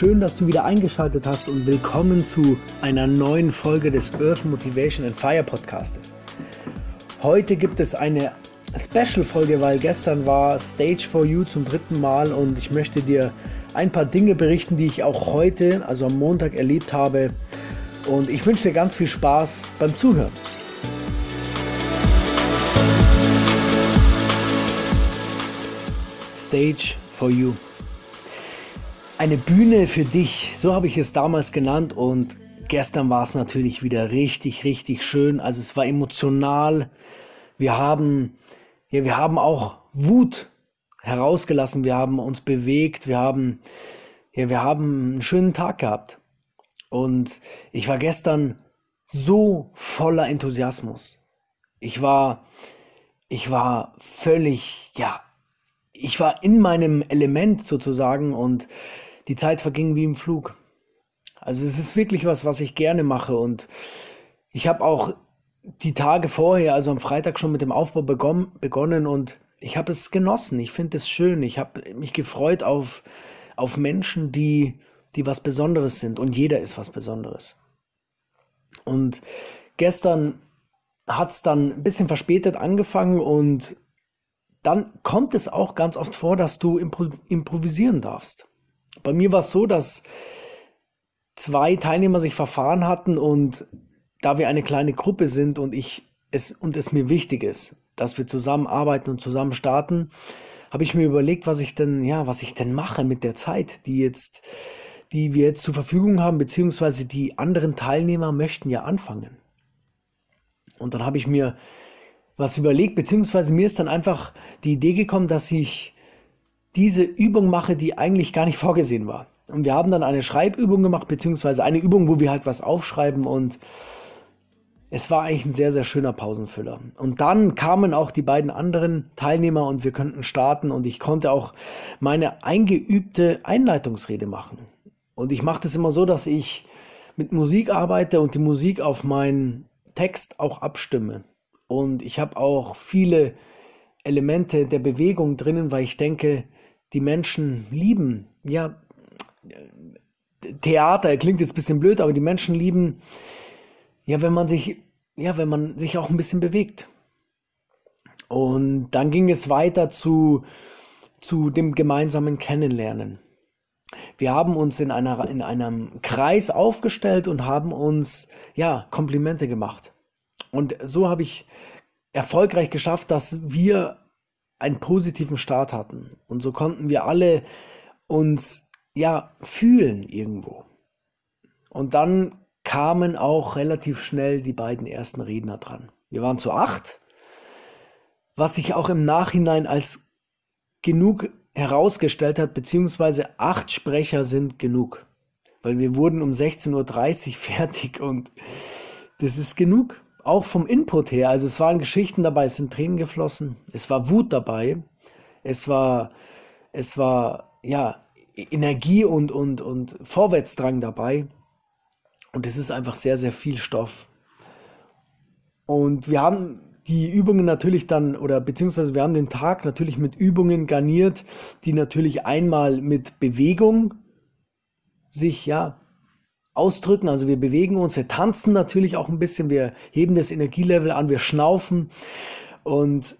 schön, dass du wieder eingeschaltet hast und willkommen zu einer neuen Folge des Earth Motivation and Fire Podcastes. Heute gibt es eine Special-Folge, weil gestern war Stage for You zum dritten Mal und ich möchte dir ein paar Dinge berichten, die ich auch heute, also am Montag, erlebt habe. Und ich wünsche dir ganz viel Spaß beim Zuhören. Stage for You. Eine Bühne für dich, so habe ich es damals genannt und gestern war es natürlich wieder richtig, richtig schön. Also es war emotional. Wir haben, ja, wir haben auch Wut herausgelassen, wir haben uns bewegt, wir haben, ja, wir haben einen schönen Tag gehabt. Und ich war gestern so voller Enthusiasmus. Ich war, ich war völlig, ja, ich war in meinem Element sozusagen und die Zeit verging wie im Flug. Also es ist wirklich was, was ich gerne mache und ich habe auch die Tage vorher, also am Freitag schon mit dem Aufbau begonnen, begonnen und ich habe es genossen. Ich finde es schön. Ich habe mich gefreut auf, auf Menschen, die, die was Besonderes sind und jeder ist was Besonderes. Und gestern hat es dann ein bisschen verspätet angefangen und dann kommt es auch ganz oft vor, dass du impro improvisieren darfst. Bei mir war es so, dass zwei Teilnehmer sich verfahren hatten und da wir eine kleine Gruppe sind und ich es und es mir wichtig ist, dass wir zusammen arbeiten und zusammen starten, habe ich mir überlegt, was ich denn, ja, was ich denn mache mit der Zeit, die jetzt, die wir jetzt zur Verfügung haben, beziehungsweise die anderen Teilnehmer möchten ja anfangen. Und dann habe ich mir was überlegt, beziehungsweise mir ist dann einfach die Idee gekommen, dass ich diese Übung mache, die eigentlich gar nicht vorgesehen war. Und wir haben dann eine Schreibübung gemacht, beziehungsweise eine Übung, wo wir halt was aufschreiben und es war eigentlich ein sehr, sehr schöner Pausenfüller. Und dann kamen auch die beiden anderen Teilnehmer und wir könnten starten und ich konnte auch meine eingeübte Einleitungsrede machen. Und ich mache das immer so, dass ich mit Musik arbeite und die Musik auf meinen Text auch abstimme. Und ich habe auch viele Elemente der Bewegung drinnen, weil ich denke, die Menschen lieben, ja, Theater klingt jetzt ein bisschen blöd, aber die Menschen lieben, ja, wenn man sich, ja, wenn man sich auch ein bisschen bewegt. Und dann ging es weiter zu, zu dem gemeinsamen Kennenlernen. Wir haben uns in einer, in einem Kreis aufgestellt und haben uns, ja, Komplimente gemacht. Und so habe ich erfolgreich geschafft, dass wir einen positiven Start hatten. Und so konnten wir alle uns ja fühlen irgendwo. Und dann kamen auch relativ schnell die beiden ersten Redner dran. Wir waren zu acht, was sich auch im Nachhinein als genug herausgestellt hat, beziehungsweise acht Sprecher sind genug. Weil wir wurden um 16.30 Uhr fertig und das ist genug auch vom Input her, also es waren Geschichten dabei, es sind Tränen geflossen, es war Wut dabei, es war, es war, ja, Energie und, und, und Vorwärtsdrang dabei. Und es ist einfach sehr, sehr viel Stoff. Und wir haben die Übungen natürlich dann, oder beziehungsweise wir haben den Tag natürlich mit Übungen garniert, die natürlich einmal mit Bewegung sich ja ausdrücken. Also wir bewegen uns, wir tanzen natürlich auch ein bisschen, wir heben das Energielevel an, wir schnaufen und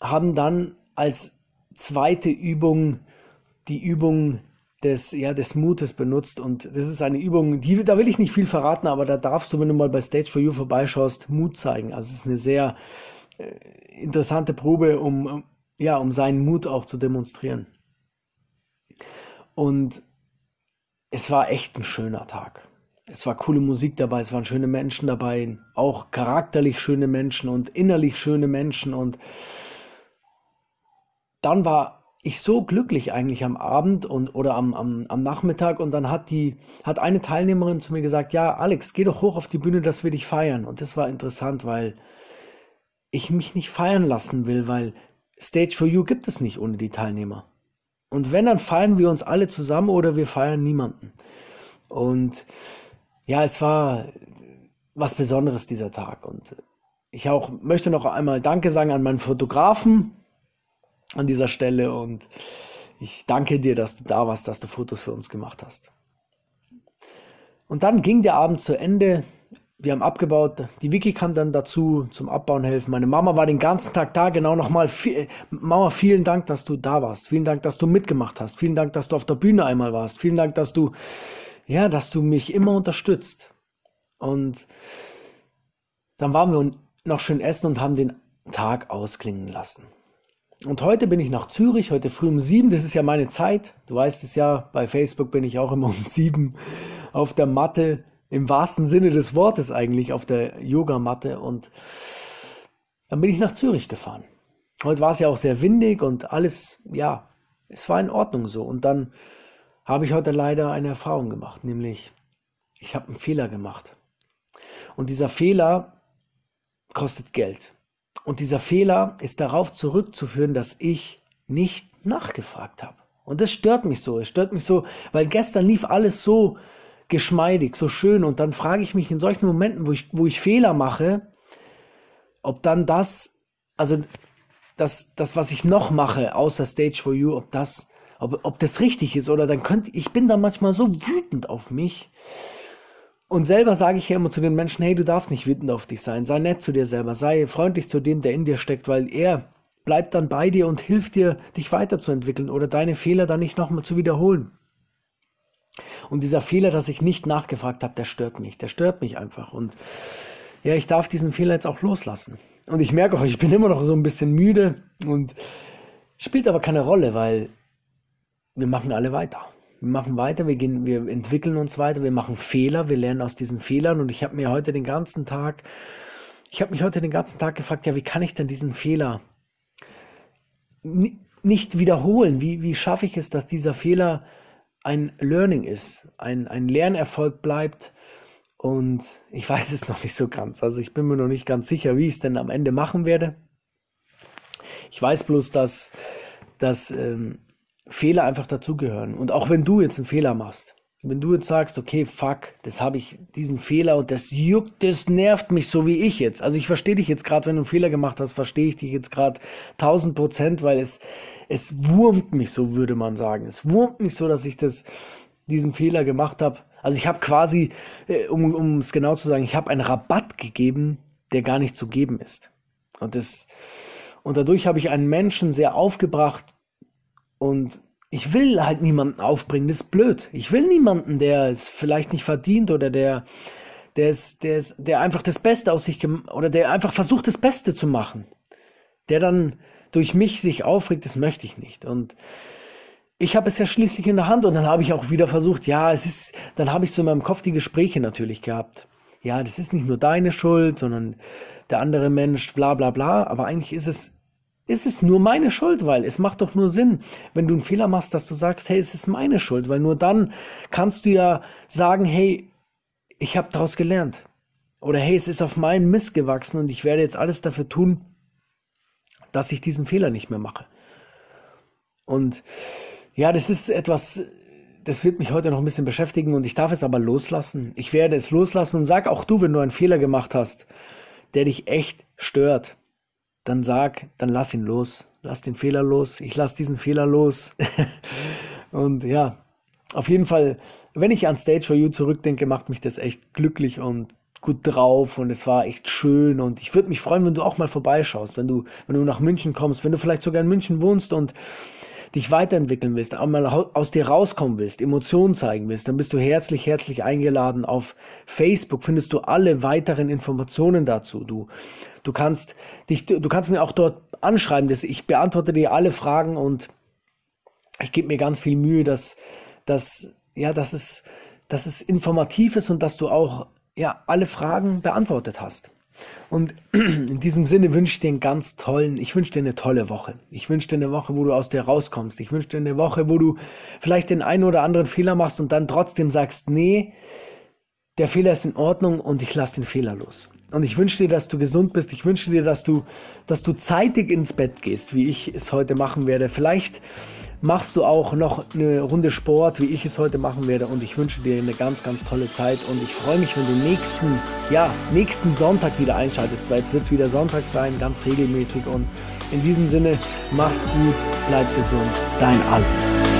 haben dann als zweite Übung die Übung des, ja, des Mutes benutzt. Und das ist eine Übung, die, da will ich nicht viel verraten, aber da darfst du, wenn du mal bei Stage for You vorbeischaust, Mut zeigen. Also es ist eine sehr äh, interessante Probe, um, ja, um seinen Mut auch zu demonstrieren. Und es war echt ein schöner Tag. Es war coole Musik dabei, es waren schöne Menschen dabei, auch charakterlich schöne Menschen und innerlich schöne Menschen und dann war ich so glücklich eigentlich am Abend und oder am, am, am Nachmittag und dann hat die hat eine Teilnehmerin zu mir gesagt, ja Alex, geh doch hoch auf die Bühne, dass wir dich feiern und das war interessant, weil ich mich nicht feiern lassen will, weil Stage for You gibt es nicht ohne die Teilnehmer. Und wenn, dann feiern wir uns alle zusammen oder wir feiern niemanden. Und ja, es war was Besonderes dieser Tag. Und ich auch möchte noch einmal Danke sagen an meinen Fotografen an dieser Stelle. Und Ich danke dir, dass du da warst, dass du Fotos für uns gemacht hast. Und dann ging der Abend zu Ende. Wir haben abgebaut. Die Vicky kam dann dazu zum Abbauen helfen. Meine Mama war den ganzen Tag da. Genau nochmal. Mama, vielen Dank, dass du da warst. Vielen Dank, dass du mitgemacht hast. Vielen Dank, dass du auf der Bühne einmal warst. Vielen Dank, dass du, ja, dass du mich immer unterstützt. Und dann waren wir noch schön essen und haben den Tag ausklingen lassen. Und heute bin ich nach Zürich, heute früh um sieben, das ist ja meine Zeit. Du weißt es ja, bei Facebook bin ich auch immer um sieben auf der Matte, im wahrsten Sinne des Wortes eigentlich, auf der Yogamatte. Und dann bin ich nach Zürich gefahren. Heute war es ja auch sehr windig und alles, ja, es war in Ordnung so. Und dann habe ich heute leider eine Erfahrung gemacht, nämlich ich habe einen Fehler gemacht. Und dieser Fehler kostet Geld. Und dieser Fehler ist darauf zurückzuführen, dass ich nicht nachgefragt habe. Und das stört mich so. Es stört mich so, weil gestern lief alles so geschmeidig, so schön. Und dann frage ich mich in solchen Momenten, wo ich, wo ich Fehler mache, ob dann das, also das, das, was ich noch mache, außer Stage for You, ob das, ob, ob das richtig ist oder dann könnte, ich bin da manchmal so wütend auf mich, und selber sage ich ja immer zu den Menschen, hey, du darfst nicht wütend auf dich sein. Sei nett zu dir selber. Sei freundlich zu dem, der in dir steckt, weil er bleibt dann bei dir und hilft dir, dich weiterzuentwickeln oder deine Fehler dann nicht nochmal zu wiederholen. Und dieser Fehler, dass ich nicht nachgefragt habe, der stört mich. Der stört mich einfach. Und ja, ich darf diesen Fehler jetzt auch loslassen. Und ich merke auch, ich bin immer noch so ein bisschen müde und spielt aber keine Rolle, weil wir machen alle weiter. Wir machen weiter, wir gehen, wir entwickeln uns weiter, wir machen Fehler, wir lernen aus diesen Fehlern und ich habe mir heute den ganzen Tag, ich habe mich heute den ganzen Tag gefragt, ja, wie kann ich denn diesen Fehler nicht wiederholen? Wie, wie schaffe ich es, dass dieser Fehler ein Learning ist, ein, ein Lernerfolg bleibt? Und ich weiß es noch nicht so ganz. Also ich bin mir noch nicht ganz sicher, wie ich es denn am Ende machen werde. Ich weiß bloß, dass, dass ähm, Fehler einfach dazugehören. Und auch wenn du jetzt einen Fehler machst, wenn du jetzt sagst, okay, fuck, das habe ich, diesen Fehler und das juckt, das nervt mich so wie ich jetzt. Also ich verstehe dich jetzt gerade, wenn du einen Fehler gemacht hast, verstehe ich dich jetzt gerade tausend Prozent, weil es, es wurmt mich so, würde man sagen. Es wurmt mich so, dass ich das, diesen Fehler gemacht habe. Also ich habe quasi, äh, um, um es genau zu sagen, ich habe einen Rabatt gegeben, der gar nicht zu geben ist. Und das, und dadurch habe ich einen Menschen sehr aufgebracht, und ich will halt niemanden aufbringen, das ist blöd. Ich will niemanden, der es vielleicht nicht verdient oder der, der, ist, der, ist, der einfach das Beste aus sich oder der einfach versucht, das Beste zu machen. Der dann durch mich sich aufregt, das möchte ich nicht. Und ich habe es ja schließlich in der Hand und dann habe ich auch wieder versucht, ja, es ist, dann habe ich so in meinem Kopf die Gespräche natürlich gehabt. Ja, das ist nicht nur deine Schuld, sondern der andere Mensch, bla bla bla. Aber eigentlich ist es ist es nur meine Schuld, weil es macht doch nur Sinn, wenn du einen Fehler machst, dass du sagst, hey, es ist meine Schuld, weil nur dann kannst du ja sagen, hey, ich habe daraus gelernt. Oder hey, es ist auf meinen Mist gewachsen und ich werde jetzt alles dafür tun, dass ich diesen Fehler nicht mehr mache. Und ja, das ist etwas, das wird mich heute noch ein bisschen beschäftigen und ich darf es aber loslassen. Ich werde es loslassen und sag auch du, wenn du einen Fehler gemacht hast, der dich echt stört, dann sag, dann lass ihn los. Lass den Fehler los. Ich lass diesen Fehler los. und ja, auf jeden Fall, wenn ich an Stage for You zurückdenke, macht mich das echt glücklich und gut drauf und es war echt schön und ich würde mich freuen, wenn du auch mal vorbeischaust, wenn du, wenn du nach München kommst, wenn du vielleicht sogar in München wohnst und dich weiterentwickeln willst, einmal aus dir rauskommen willst, Emotionen zeigen willst, dann bist du herzlich, herzlich eingeladen. Auf Facebook findest du alle weiteren Informationen dazu. Du, du kannst dich, du kannst mir auch dort anschreiben, dass ich beantworte dir alle Fragen und ich gebe mir ganz viel Mühe, dass, dass, ja, dass es, dass es informativ ist und dass du auch, ja, alle Fragen beantwortet hast. Und in diesem Sinne wünsche ich dir einen ganz tollen, ich wünsche dir eine tolle Woche. Ich wünsche dir eine Woche, wo du aus dir rauskommst. Ich wünsche dir eine Woche, wo du vielleicht den einen oder anderen Fehler machst und dann trotzdem sagst, nee, der Fehler ist in Ordnung und ich lasse den Fehler los. Und ich wünsche dir, dass du gesund bist. Ich wünsche dir, dass du, dass du zeitig ins Bett gehst, wie ich es heute machen werde. Vielleicht machst du auch noch eine Runde Sport, wie ich es heute machen werde. Und ich wünsche dir eine ganz, ganz tolle Zeit. Und ich freue mich, wenn du nächsten, ja, nächsten Sonntag wieder einschaltest, weil jetzt wird es wieder Sonntag sein, ganz regelmäßig. Und in diesem Sinne, mach's gut, bleib gesund, dein Alex.